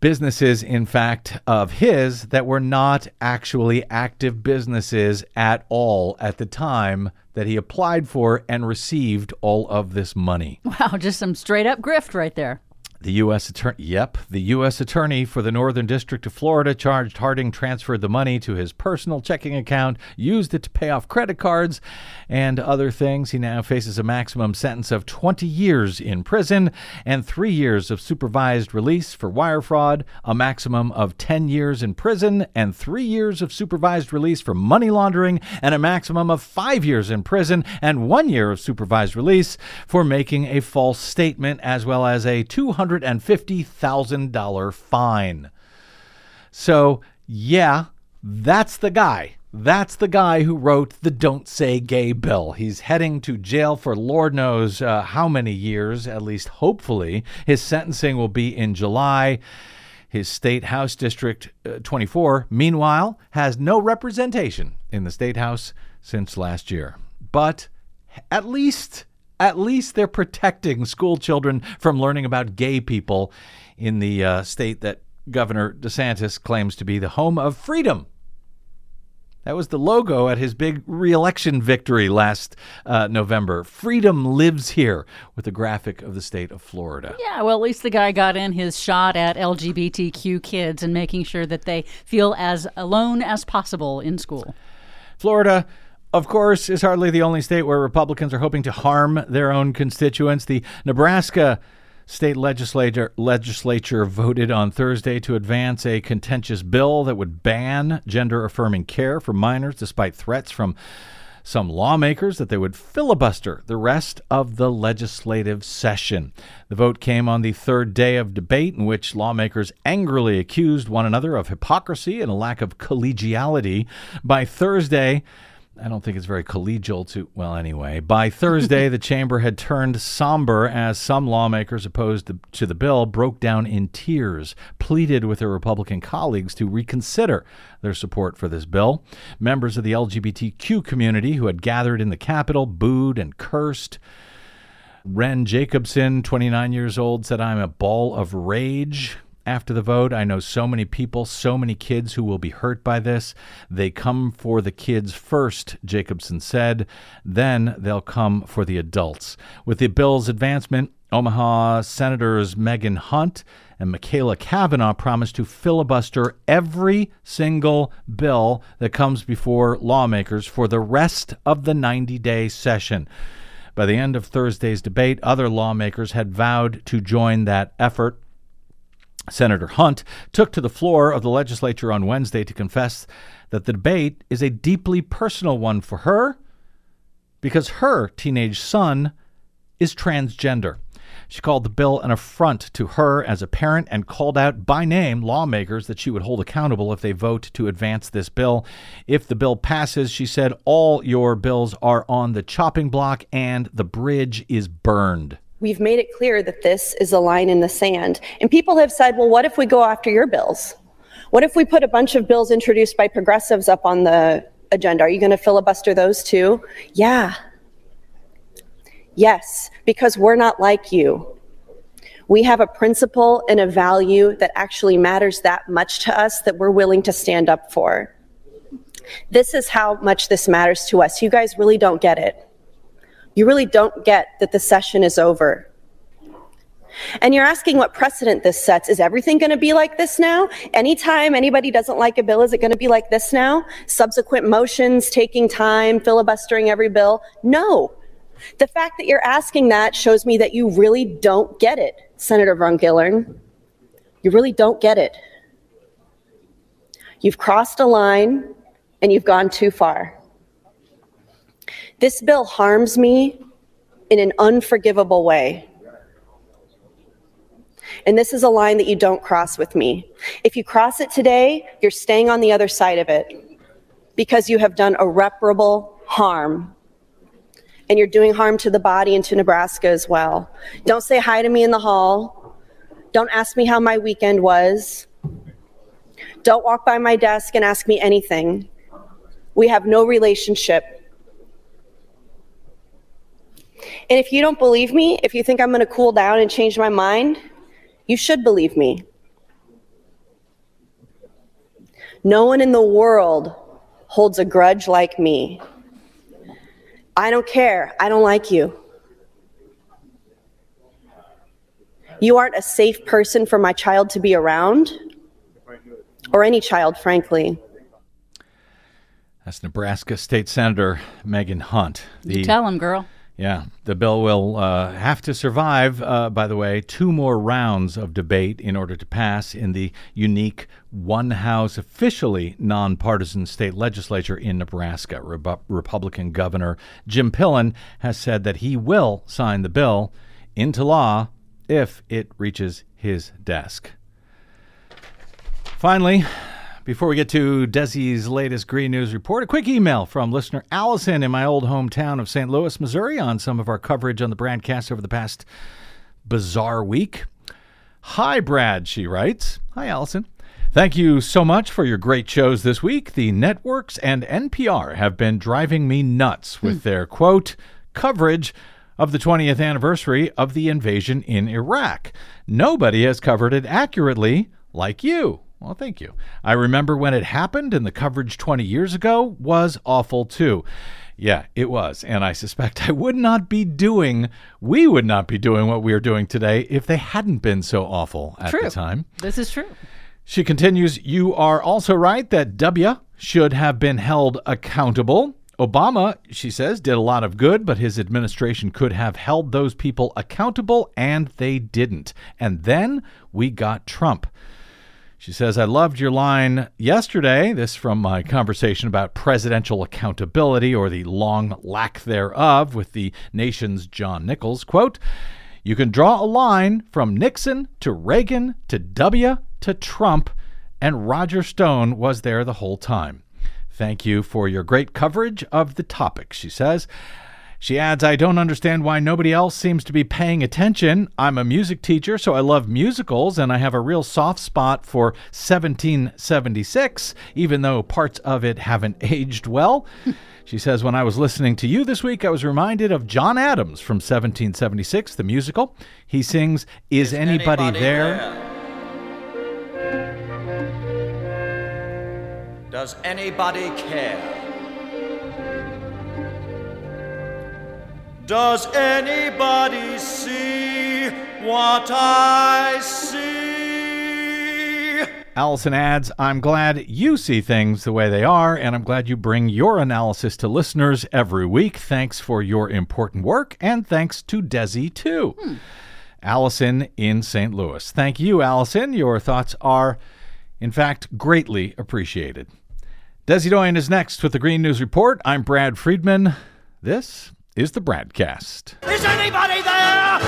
B: businesses, in fact, of his that were not actually active businesses at all at the time that he applied for and received all of this money.
D: Wow, just some straight up grift right there.
B: The U.S. attorney, yep, the U.S. attorney for the Northern District of Florida charged Harding transferred the money to his personal checking account, used it to pay off credit cards and other things. He now faces a maximum sentence of 20 years in prison and three years of supervised release for wire fraud, a maximum of 10 years in prison and three years of supervised release for money laundering, and a maximum of five years in prison and one year of supervised release for making a false statement, as well as a 200 $250,000 fine. So, yeah, that's the guy. That's the guy who wrote the Don't Say Gay bill. He's heading to jail for Lord knows uh, how many years, at least hopefully. His sentencing will be in July. His state house district uh, 24, meanwhile, has no representation in the state house since last year. But at least at least they're protecting school children from learning about gay people in the uh, state that Governor DeSantis claims to be the home of freedom. That was the logo at his big reelection victory last uh, November. Freedom lives here with a graphic of the state of Florida.
D: Yeah, well, at least the guy got in his shot at LGBTQ kids and making sure that they feel as alone as possible in school.
B: Florida of course, is hardly the only state where Republicans are hoping to harm their own constituents. The Nebraska state legislature legislature voted on Thursday to advance a contentious bill that would ban gender affirming care for minors despite threats from some lawmakers that they would filibuster the rest of the legislative session. The vote came on the third day of debate, in which lawmakers angrily accused one another of hypocrisy and a lack of collegiality. By Thursday, I don't think it's very collegial to, well, anyway. By Thursday, the chamber had turned somber as some lawmakers opposed to the bill broke down in tears, pleaded with their Republican colleagues to reconsider their support for this bill. Members of the LGBTQ community who had gathered in the Capitol booed and cursed. Ren Jacobson, 29 years old, said, I'm a ball of rage after the vote. I know so many people, so many kids who will be hurt by this. They come for the kids first, Jacobson said. Then they'll come for the adults. With the bill's advancement, Omaha Senators Megan Hunt and Machaela Cavanaugh promised to filibuster every single bill that comes before lawmakers for the rest of the 90 day session. By the end of Thursday's debate, other lawmakers had vowed to join that effort. Senator Hunt took to the floor of the legislature on Wednesday to confess that the debate is a deeply personal one for her because her teenage son is transgender. She called the bill an affront to her as a parent and called out by name lawmakers that she would hold accountable if they vote to advance this bill. If the bill passes, she said, all your bills are on the chopping block and the bridge is burned.
H: We've made it clear that this is a line in the sand. And people have said, well, what if we go after your bills? What if we put a bunch of bills introduced by progressives up on the agenda? Are you going to filibuster those too? Yeah. Yes, because we're not like you. We have a principle and a value that actually matters that much to us that we're willing to stand up for. This is how much this matters to us. You guys really don't get it. You really don't get that the session is over. And you're asking what precedent this sets. Is everything going to be like this now? Anytime anybody doesn't like a bill, is it going to be like this now? Subsequent motions, taking time, filibustering every bill? No. The fact that you're asking that shows me that you really don't get it, Senator Von Gillern. You really don't get it. You've crossed a line and you've gone too far. This bill harms me in an unforgivable way. And this is a line that you don't cross with me. If you cross it today, you're staying on the other side of it because you have done irreparable harm. And you're doing harm to the body and to Nebraska as well. Don't say hi to me in the hall. Don't ask me how my weekend was. Don't walk by my desk and ask me anything. We have no relationship. And if you don't believe me, if you think I'm going to cool down and change my mind, you should believe me. No one in the world holds a grudge like me. I don't care. I don't like you. You aren't a safe person for my child to be around, or any child, frankly.
B: That's Nebraska State Senator Megan Hunt.
D: You tell him, girl.
B: Yeah, the bill will uh, have to survive, uh, by the way, two more rounds of debate in order to pass in the unique one house, officially nonpartisan state legislature in Nebraska. Re- Republican Governor Jim Pillen has said that he will sign the bill into law if it reaches his desk. Finally, before we get to Desi's latest Green News report, a quick email from listener Allison in my old hometown of St. Louis, Missouri, on some of our coverage on the Bradcast over the past bizarre week. Hi, Brad, she writes. Hi, Allison. Thank you so much for your great shows this week. The networks and NPR have been driving me nuts with hmm. their quote coverage of the 20th anniversary of the invasion in Iraq. Nobody has covered it accurately like you. Well, thank you. I remember when it happened, and the coverage 20 years ago was awful too. Yeah, it was. And I suspect I would not be doing, we would not be doing what we are doing today if they hadn't been so awful at
D: true.
B: the time.
D: This is true.
B: She continues, You are also right that W should have been held accountable. Obama, she says, did a lot of good, but his administration could have held those people accountable, and they didn't. And then we got Trump. She says, I loved your line yesterday. This from my conversation about presidential accountability or the long lack thereof with the nation's John Nichols. Quote, You can draw a line from Nixon to Reagan to W to Trump, and Roger Stone was there the whole time. Thank you for your great coverage of the topic, she says. She adds, I don't understand why nobody else seems to be paying attention. I'm a music teacher, so I love musicals, and I have a real soft spot for 1776, even though parts of it haven't aged well. She says, When I was listening to you this week, I was reminded of John Adams from 1776, the musical. He sings, Is, anybody,
I: anybody
B: there?
I: Does anybody care? Does anybody see what I see?
B: Allison adds, I'm glad you see things the way they are, and I'm glad you bring your analysis to listeners every week. Thanks for your important work, and thanks to Desi, too. Hmm. Allison in St. Louis. Thank you, Allison. Your thoughts are, in fact, greatly appreciated. Desi Doyen is next with the Green News Report. I'm Brad Friedman. This is the Bradcast.
I: Is anybody there?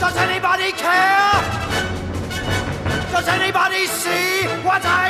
I: Does anybody care? Does anybody see what I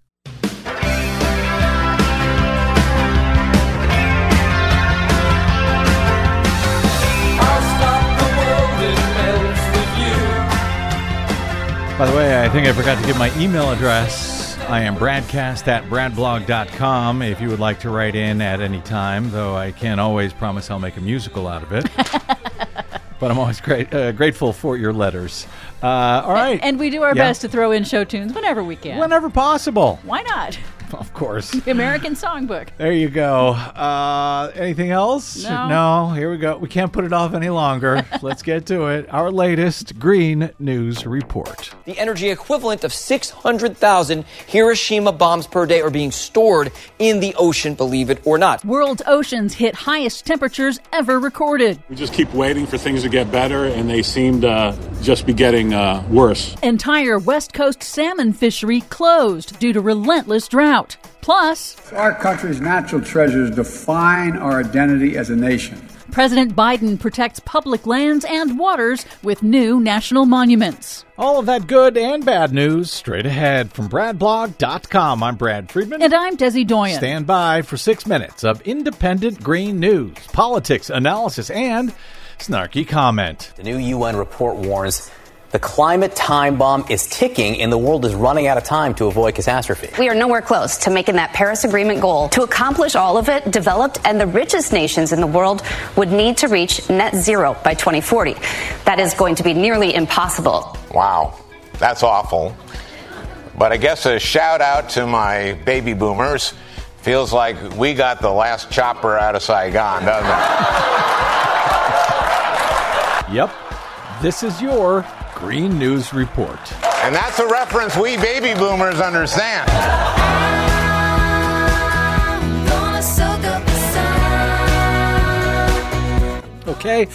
B: By the way, I think I forgot to give my email address. I am bradcast at bradblog.com if you would like to write in at any time, though I can't always promise I'll make a musical out of it. but I'm always great, uh, grateful for your letters. Uh, all right.
D: And we do our
B: Yeah.
D: best to throw in show tunes whenever we can.
B: Whenever possible,
D: Why not?
B: of course.
D: The American Songbook.
B: There you go. Uh, anything else?
D: No.
B: Here we go. We can't put it off any longer. Let's get to it. Our latest Green News Report.
J: The energy equivalent of 600,000 Hiroshima bombs per day are being stored in the ocean, believe it or not.
D: World's oceans hit highest temperatures ever recorded.
K: We just keep waiting for things to get better, and they seem to just be getting uh, worse.
D: Entire West Coast salmon fishery closed due to relentless drought. Plus,
L: Our country's natural treasures define our identity as a nation.
D: President Biden protects public lands and waters with new national monuments.
B: All of that good and bad news straight ahead from BradBlog.com. I'm Brad Friedman.
D: And I'm Desi Doyen.
B: Stand by for six minutes of independent green news, politics, analysis, and snarky comment.
M: The new UN report warns the climate time bomb is ticking and the world is running out of time to avoid catastrophe.
N: We are nowhere close to making that Paris Agreement goal. To accomplish all of it, developed and the richest nations in the world would need to reach net zero by 2040. That is going to be nearly impossible.
O: Wow, that's awful. But I guess a shout out to my baby boomers. Feels like we got the last chopper out of Saigon, doesn't it?
B: Yep. This is your Green News Report.
O: And that's a reference we baby boomers understand.
B: Okay.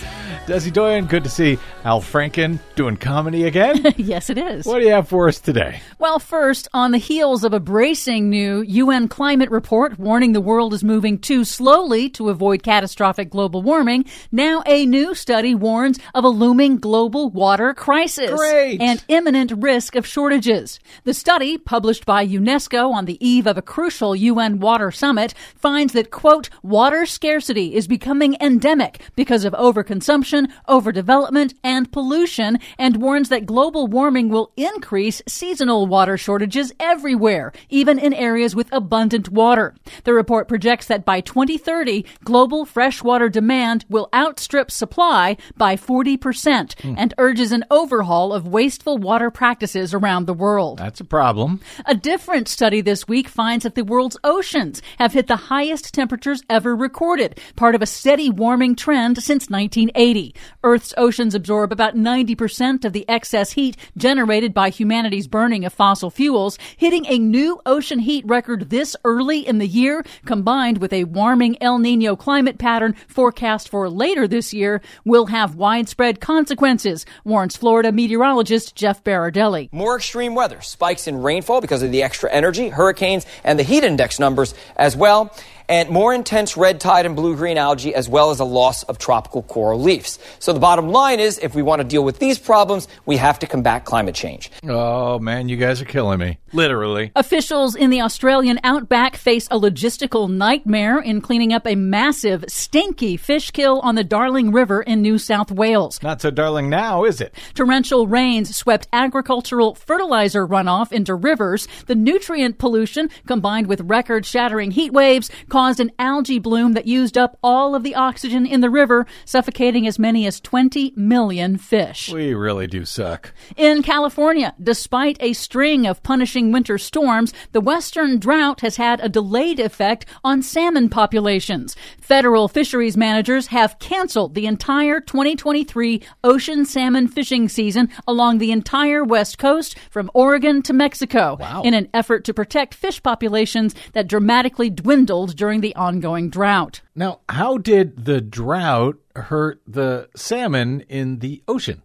B: Desi Doyen, good to see Al Franken doing comedy again.
D: yes, it is.
B: what do you have for us today?
D: Well, first, on the heels of a bracing new UN climate report warning the world is moving too slowly to avoid catastrophic global warming, now a new study warns of a looming global water crisis
B: Great.
D: and imminent risk of shortages. The study, published by UNESCO on the eve of a crucial UN water summit, finds that, quote, water scarcity is becoming endemic because of overconsumption, overdevelopment, and pollution, and warns that global warming will increase seasonal water shortages everywhere, even in areas with abundant water. The report projects that by 2030, global freshwater demand will outstrip supply by 40% hmm. and urges an overhaul of wasteful water practices around the world.
B: That's a problem.
D: A different study this week finds that the world's oceans have hit the highest temperatures ever recorded, part of a steady warming trend since 1980. Earth's oceans absorb about 90% of the excess heat generated by humanity's burning of fossil fuels, hitting a new ocean heat record this early in the year, combined with a warming El Nino climate pattern forecast for later this year, will have widespread consequences, warns Florida meteorologist Jeff Berardelli.
J: More extreme weather, spikes in rainfall because of the extra energy, hurricanes, and the heat index numbers as well. And more intense red tide and blue green algae, as well as a loss of tropical coral reefs. So the bottom line is if we want to deal with these problems, we have to combat climate change.
B: Oh, man, you guys are killing me. Literally.
D: Officials in the Australian outback face a logistical nightmare in cleaning up a massive, stinky fish kill on the Darling River in New South Wales.
B: Not so darling now, is it?
D: Torrential rains swept agricultural fertilizer runoff into rivers. The nutrient pollution, combined with record shattering heat waves, caused an algae bloom that used up all of the oxygen in the river, suffocating as many as 20 million fish.
B: We really do suck.
D: In California, despite a string of punishing winter storms, the western drought has had a delayed effect on salmon populations. Federal fisheries managers have canceled the entire 2023 ocean salmon fishing season along the entire west coast from Oregon to Mexico
B: Wow.
D: in an effort to protect fish populations that dramatically dwindled during the ongoing drought.
B: Now, how did the drought hurt the salmon in the ocean?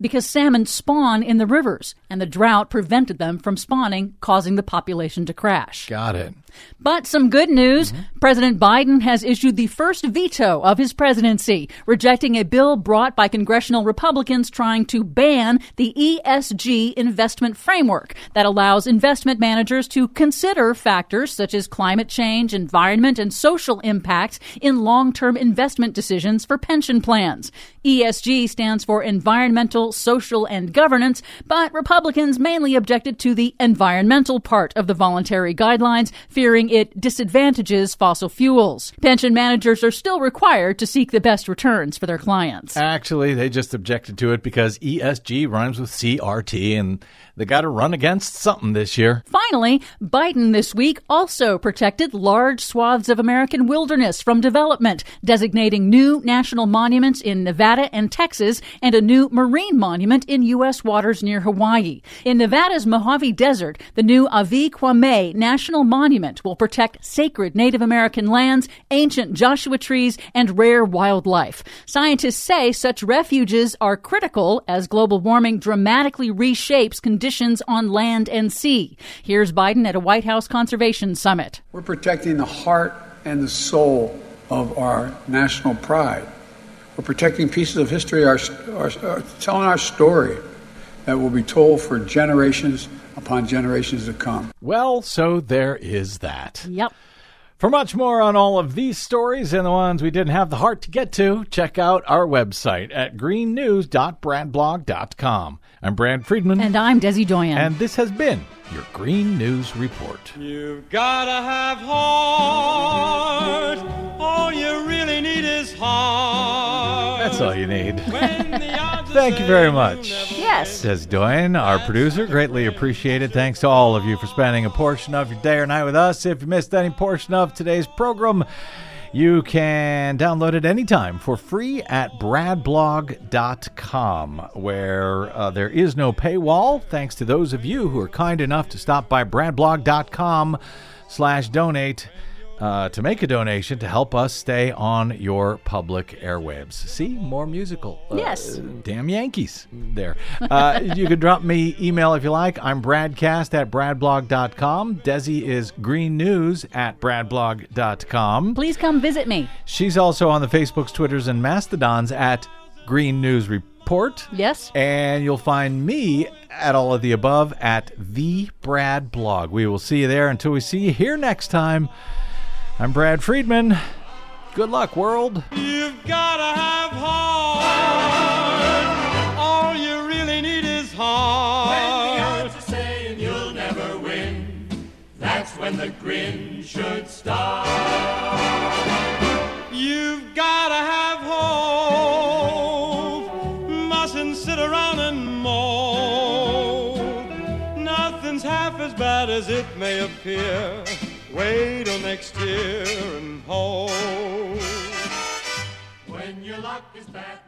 D: Because salmon spawn in the rivers, and the drought prevented them from spawning, causing the population to crash.
B: Got it.
D: But some good news. Mm-hmm. President Biden has issued the first veto of his presidency, rejecting a bill brought by congressional Republicans trying to ban the ESG investment framework that allows investment managers to consider factors such as climate change, environment, and social impacts in long-term investment decisions for pension plans. ESG stands for environmental, social, and governance, but Republicans mainly objected to the environmental part of the voluntary guidelines, fearing it disadvantages fossil fuels. Pension managers are still required to seek the best returns for their clients.
B: Actually, they just objected to it because ESG rhymes with CRT and they got to run against something this year.
D: Finally, Biden this week also protected large swaths of American wilderness from development, designating new national monuments in Nevada and Texas and a new marine monument in U.S. waters near Hawaii. In Nevada's Mojave Desert, the new Avi Kwa Ame National Monument will protect sacred Native American lands, ancient Joshua trees, and rare wildlife. Scientists say such refuges are critical as global warming dramatically reshapes conditions on land and sea. Here's Biden at a White House conservation summit.
L: We're protecting the heart and the soul of our national pride. We're protecting pieces of history, our, our, our, telling our story that will be told for generations upon generations to come.
B: Well, so there is that.
D: Yep.
B: For much more on all of these stories and the ones we didn't have the heart to get to, check out our website at greennews.bradblog.com. I'm Brad Friedman.
D: And I'm Desi Doyen.
B: And this has been your Green News Report.
I: You've gotta have heart. All you really need is heart.
B: That's all you need. Thank you very much.
D: Yes.
B: Says Doyen, our producer. Greatly appreciated. Thanks to all of you for spending a portion of your day or night with us. If you missed any portion of today's program, you can download it anytime for free at bradblog.com, where uh, there is no paywall, thanks to those of you who are kind enough to stop by bradblog.com slash donate uh, to make a donation to help us stay on your public airwaves. See, more musical. Uh,
D: Yes.
B: Damn Yankees there. Uh, you can drop me email if you like. I'm bradcast at bradblog.com. Desi is green news at bradblog.com.
D: Please come visit me.
B: She's also on the Facebooks, Twitters, and Mastodons at Green News Report.
D: Yes.
B: And you'll find me at all of the above at the Brad Blog. We will see you there until we see you here next time. I'm Brad Friedman. Good luck, world.
I: You've gotta have heart. All you really need is heart.
P: When the odds are saying you'll never win, that's when the grin should start.
I: You've gotta have hope. Mustn't sit around and mope. Nothing's half as bad as it may appear. Wait till next year and hope.
P: When your luck is zero.